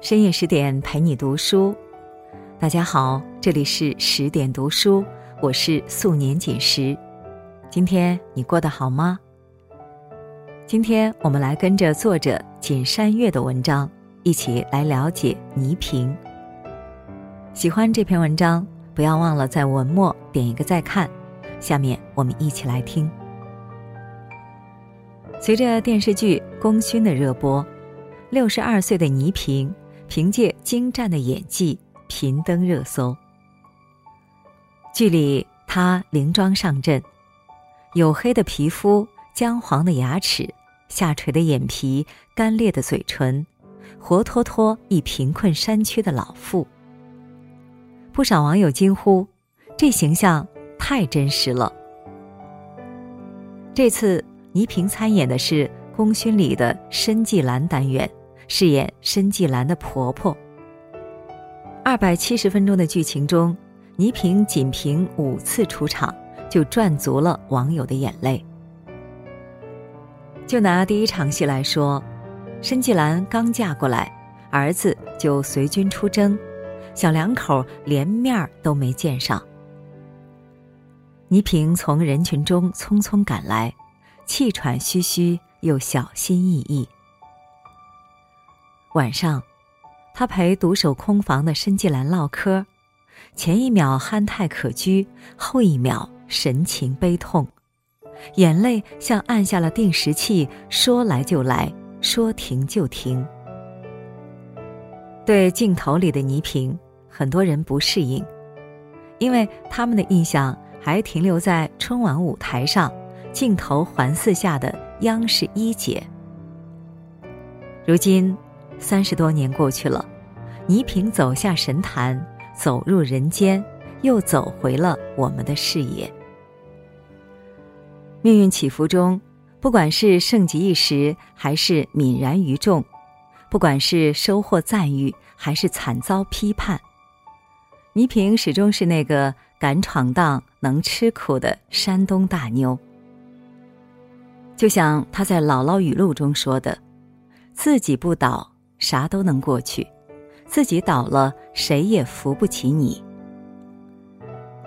深夜十点陪你读书，大家好，这里是十点读书，我是素年锦时。今天你过得好吗？今天我们来跟着作者锦山月的文章，一起来了解倪萍。喜欢这篇文章，不要忘了在文末点一个再看。下面我们一起来听。随着电视剧《功勋》的热播，六十二岁的倪萍。凭借精湛的演技，频登热搜。剧里她凌妆上阵，黝黑的皮肤、姜黄的牙齿、下垂的眼皮、干裂的嘴唇，活脱脱一贫困山区的老妇。不少网友惊呼：“这形象太真实了！”这次倪萍参演的是《功勋》里的申纪兰单元。饰演申纪兰的婆婆。二百七十分钟的剧情中，倪萍仅凭五次出场，就赚足了网友的眼泪。就拿第一场戏来说，申纪兰刚嫁过来，儿子就随军出征，小两口连面都没见上。倪萍从人群中匆匆赶来，气喘吁吁又小心翼翼。晚上，他陪独守空房的申纪兰唠嗑，前一秒憨态可掬，后一秒神情悲痛，眼泪像按下了定时器，说来就来，说停就停。对镜头里的倪萍，很多人不适应，因为他们的印象还停留在春晚舞台上，镜头环伺下的央视一姐。如今。三十多年过去了，倪萍走下神坛，走入人间，又走回了我们的视野。命运起伏中，不管是盛极一时，还是泯然于众；不管是收获赞誉，还是惨遭批判，倪萍始终是那个敢闯荡、能吃苦的山东大妞。就像她在《姥姥语录》中说的：“自己不倒。”啥都能过去，自己倒了，谁也扶不起你。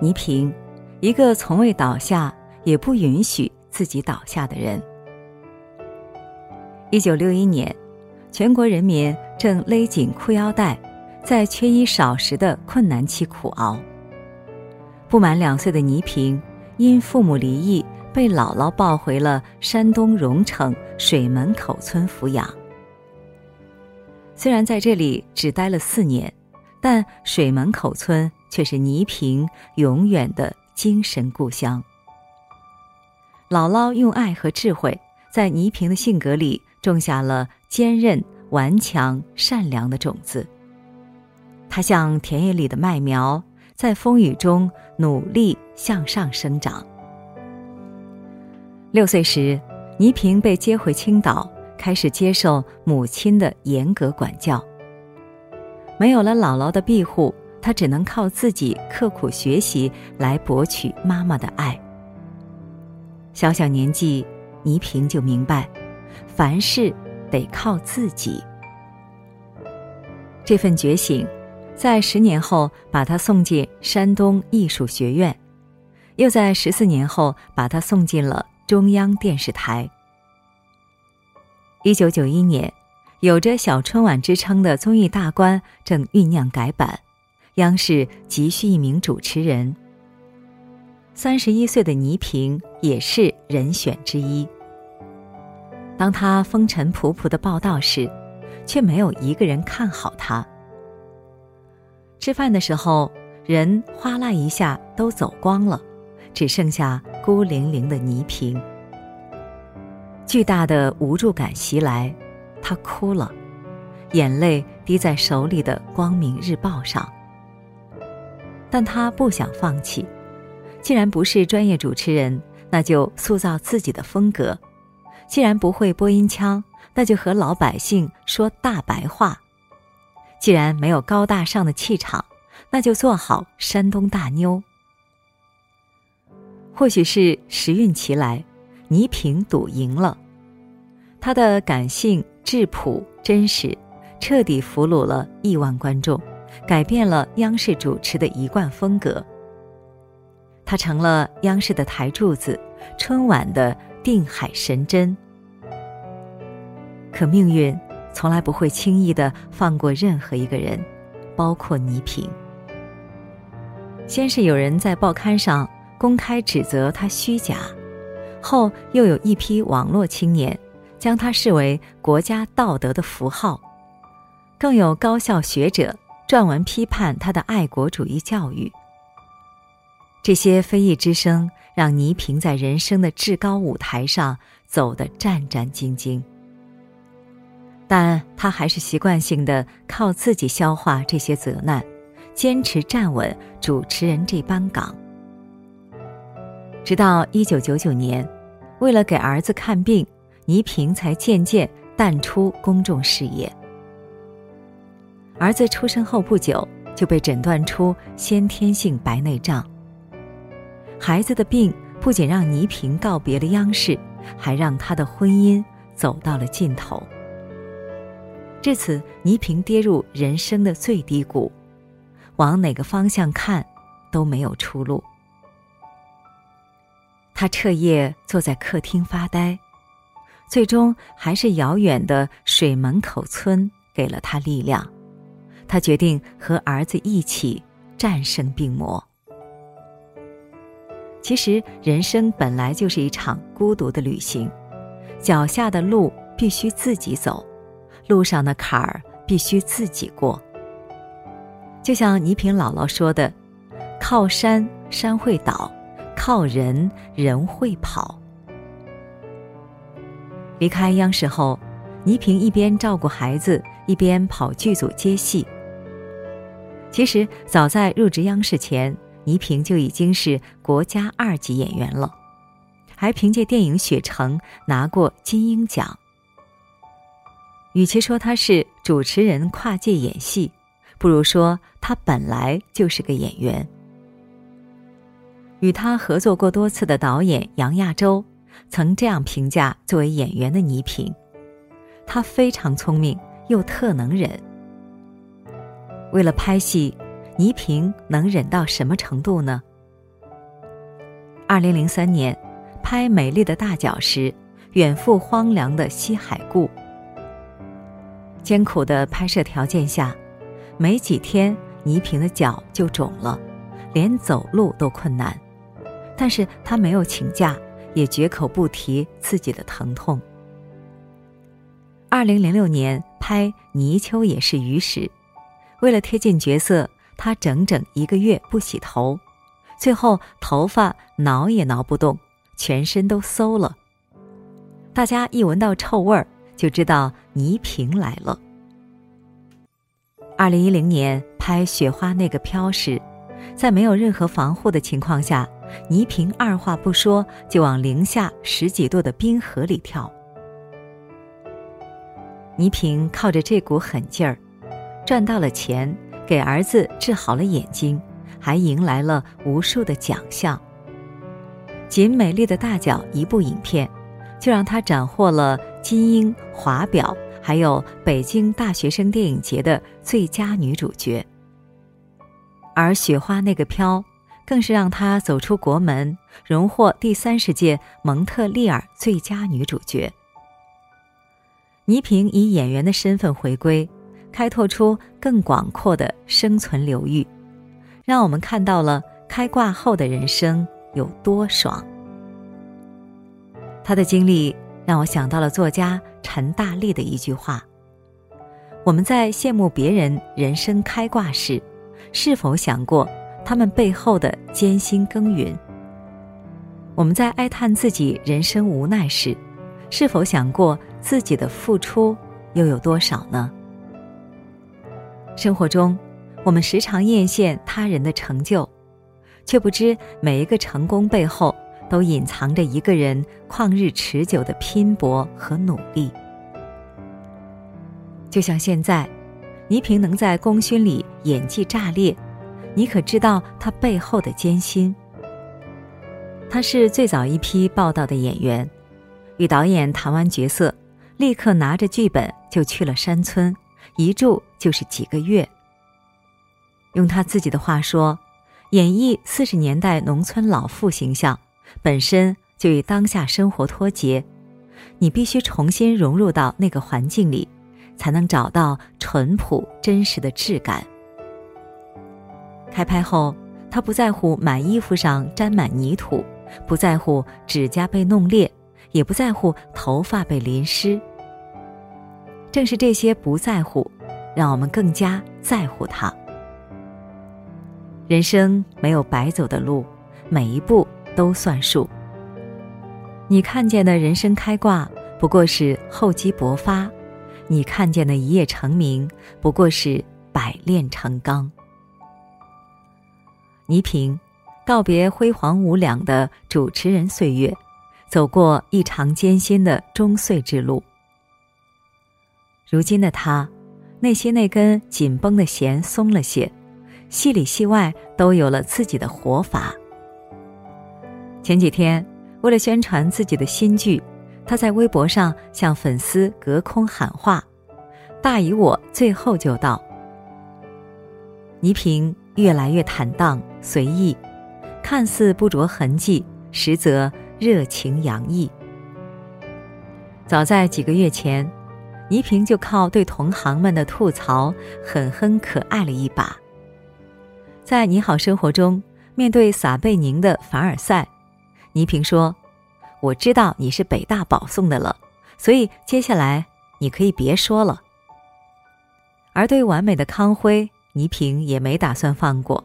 倪萍，一个从未倒下，也不允许自己倒下的人。一九六一年，全国人民正勒紧裤腰带，在缺衣少食的困难期苦熬。不满两岁的倪萍，因父母离异，被姥姥抱回了山东荣成水门口村抚养。虽然在这里只待了四年，但水门口村却是倪萍永远的精神故乡。姥姥用爱和智慧，在倪萍的性格里种下了坚韧、顽强、善良的种子。她像田野里的麦苗，在风雨中努力向上生长。六岁时，倪萍被接回青岛。开始接受母亲的严格管教。没有了姥姥的庇护，他只能靠自己刻苦学习来博取妈妈的爱。小小年纪，倪萍就明白，凡事得靠自己。这份觉醒，在十年后把他送进山东艺术学院，又在十四年后把他送进了中央电视台。一九九一年，有着“小春晚”之称的综艺大观正酝酿改版，央视急需一名主持人。三十一岁的倪萍也是人选之一。当他风尘仆仆的报道时，却没有一个人看好他。吃饭的时候，人哗啦一下都走光了，只剩下孤零零的倪萍。巨大的无助感袭来，他哭了，眼泪滴在手里的《光明日报》上。但他不想放弃，既然不是专业主持人，那就塑造自己的风格；既然不会播音腔，那就和老百姓说大白话；既然没有高大上的气场，那就做好山东大妞。或许是时运齐来。倪萍赌赢了，她的感性、质朴、真实，彻底俘虏了亿万观众，改变了央视主持的一贯风格。他成了央视的台柱子，春晚的定海神针。可命运从来不会轻易的放过任何一个人，包括倪萍。先是有人在报刊上公开指责他虚假，后又有一批网络青年将他视为国家道德的符号，更有高校学者撰文批判他的爱国主义教育。这些非议之声让倪萍在人生的至高舞台上走得战战兢兢，但他还是习惯性的靠自己消化这些责难。坚持站稳主持人这班岗，直到一九九九年，为了给儿子看病，倪萍才渐渐淡出公众视野。儿子出生后不久，就被诊断出先天性白内障。孩子的病不仅让倪萍告别了央视，还让她的婚姻走到了尽头。至此，倪萍跌入人生的最低谷。往哪个方向看，都没有出路。他彻夜坐在客厅发呆，最终还是遥远的水门口村给了他力量。他决定和儿子一起战胜病魔。其实，人生本来就是一场孤独的旅行，脚下的路必须自己走，路上的坎儿必须自己过。就像倪萍姥姥说的：“靠山山会倒，靠人人会跑。”离开央视后，倪萍一边照顾孩子，一边跑剧组接戏。其实早在入职央视前，倪萍就已经是国家二级演员了，还凭借电影《雪城》拿过金鹰奖。与其说她是主持人跨界演戏，不如说。他本来就是个演员。与他合作过多次的导演杨亚洲，曾这样评价作为演员的倪萍：他非常聪明又特能忍。为了拍戏，倪萍能忍到什么程度呢？二零零三年，拍《美丽的大脚》时，远赴荒凉的西海固，艰苦的拍摄条件下，没几天。倪萍的脚就肿了，连走路都困难，但是他没有请假，也绝口不提自己的疼痛。二零零六年拍《泥鳅也是鱼》时，为了贴近角色，他整整一个月不洗头，最后头发挠也挠不动，全身都馊了。大家一闻到臭味儿，就知道倪萍来了。二零一零年拍《雪花那个飘》时，在没有任何防护的情况下，倪萍二话不说就往零下十几度的冰河里跳。倪萍靠着这股狠劲儿，赚到了钱，给儿子治好了眼睛，还迎来了无数的奖项。仅《美丽的大脚》一部影片，就让她斩获了金鹰、华表。还有北京大学生电影节的最佳女主角，而雪花那个飘，更是让她走出国门，荣获第三十届蒙特利尔最佳女主角。倪萍以演员的身份回归，开拓出更广阔的生存流域，让我们看到了开挂后的人生有多爽。她的经历让我想到了作家。陈大力的一句话：“我们在羡慕别人人生开挂时，是否想过他们背后的艰辛耕耘？我们在哀叹自己人生无奈时，是否想过自己的付出又有多少呢？生活中，我们时常艳羡他人的成就，却不知每一个成功背后。”都隐藏着一个人旷日持久的拼搏和努力。就像现在，倪萍能在功勋里演技炸裂，你可知道他背后的艰辛？他是最早一批报道的演员，与导演谈完角色，立刻拿着剧本就去了山村，一住就是几个月。用他自己的话说，演绎四十年代农村老妇形象，本身就与当下生活脱节。你必须重新融入到那个环境里，才能找到淳朴真实的质感。开拍后，他不在乎满衣服上沾满泥土，不在乎指甲被弄裂，也不在乎头发被淋湿。正是这些不在乎，让我们更加在乎他。人生没有白走的路，每一步都算数。你看见的人生开挂，不过是厚积薄发；你看见的一夜成名，不过是百炼成钢。倪萍，告别辉煌无两的主持人岁月，走过异常艰辛的中岁之路。如今的他，内心那根紧绷的弦松了些，戏里戏外都有了自己的活法。前几天。为了宣传自己的新剧，他在微博上向粉丝隔空喊话：“大姨我最后就到。”倪萍越来越坦荡随意，看似不着痕迹，实则热情洋溢。早在几个月前，倪萍就靠对同行们的吐槽狠狠可爱了一把。在《你好生活》中，面对撒贝宁的凡尔赛。倪萍说：“我知道你是北大保送的了，所以接下来你可以别说了。”而对完美的康辉，倪萍也没打算放过。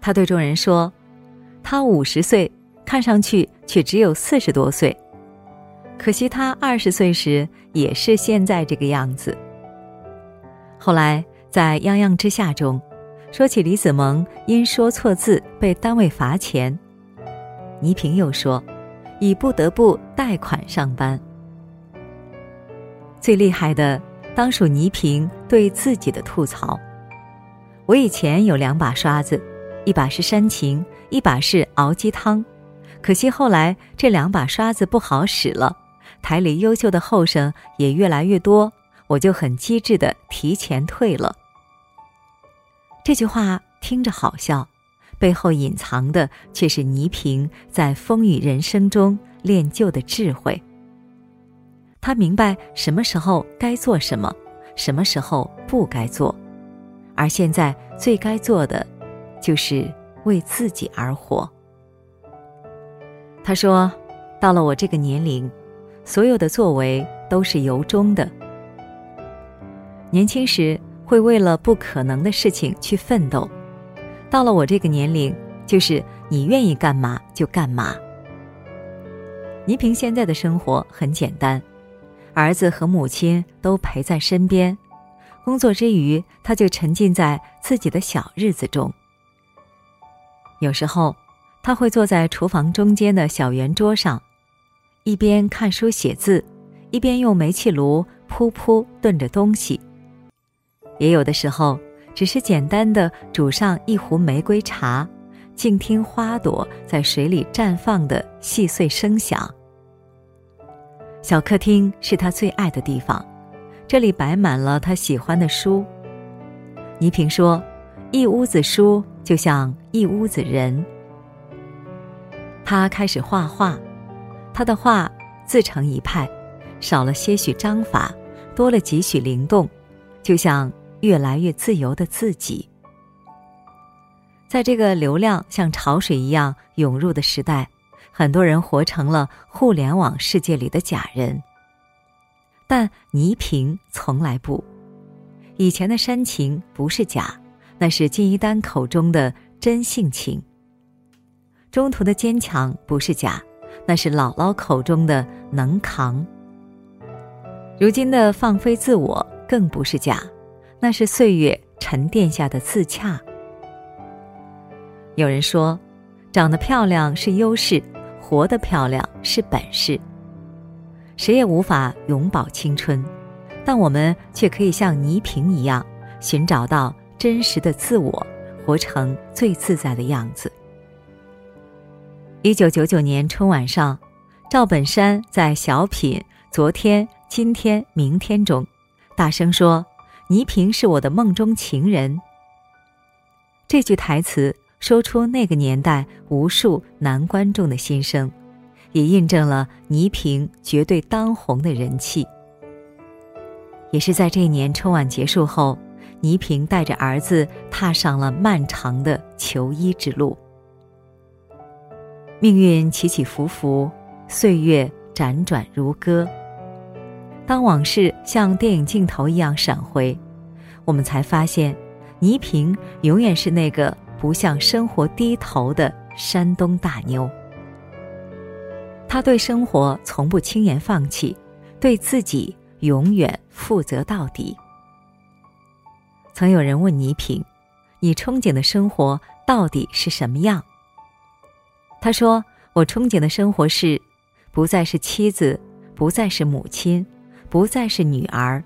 他对众人说：“他五十岁，看上去却只有四十多岁，可惜他二十岁时也是现在这个样子。”后来在《泱泱之下》中，说起李子萌因说错字被单位罚钱。倪萍又说：“已不得不贷款上班。”最厉害的当属倪萍对自己的吐槽：“我以前有两把刷子，一把是煽情，一把是熬鸡汤。可惜后来这两把刷子不好使了，台里优秀的后生也越来越多，我就很机智的提前退了。”这句话听着好笑。背后隐藏的却是倪萍在风雨人生中练就的智慧。他明白什么时候该做什么，什么时候不该做，而现在最该做的，就是为自己而活。他说：“到了我这个年龄，所有的作为都是由衷的。年轻时会为了不可能的事情去奋斗。”到了我这个年龄，就是你愿意干嘛就干嘛。倪萍现在的生活很简单，儿子和母亲都陪在身边，工作之余，他就沉浸在自己的小日子中。有时候，他会坐在厨房中间的小圆桌上，一边看书写字，一边用煤气炉噗噗炖着东西。也有的时候。只是简单的煮上一壶玫瑰茶，静听花朵在水里绽放的细碎声响。小客厅是他最爱的地方，这里摆满了他喜欢的书。倪萍说：“一屋子书就像一屋子人。”他开始画画，他的画自成一派，少了些许章法，多了几许灵动，就像。越来越自由的自己，在这个流量像潮水一样涌入的时代，很多人活成了互联网世界里的假人。但倪萍从来不，以前的煽情不是假，那是金一丹口中的真性情；中途的坚强不是假，那是姥姥口中的能扛；如今的放飞自我更不是假。那是岁月沉淀下的自洽。有人说，长得漂亮是优势，活得漂亮是本事。谁也无法永葆青春，但我们却可以像倪萍一样，寻找到真实的自我，活成最自在的样子。一九九九年春晚上，赵本山在小品《昨天、今天、明天》中，大声说。倪萍是我的梦中情人。这句台词说出那个年代无数男观众的心声，也印证了倪萍绝对当红的人气。也是在这一年春晚结束后，倪萍带着儿子踏上了漫长的求医之路。命运起起伏伏，岁月辗转如歌。当往事像电影镜头一样闪回，我们才发现，倪萍永远是那个不向生活低头的山东大妞。他对生活从不轻言放弃，对自己永远负责到底。曾有人问倪萍：“你憧憬的生活到底是什么样？”他说：“我憧憬的生活是，不再是妻子，不再是母亲。”不再是女儿，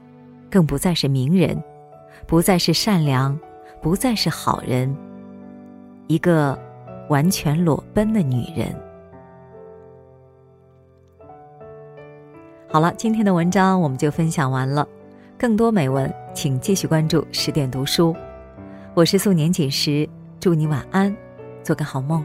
更不再是名人，不再是善良，不再是好人，一个完全裸奔的女人。好了，今天的文章我们就分享完了。更多美文，请继续关注十点读书。我是素年锦时，祝你晚安，做个好梦。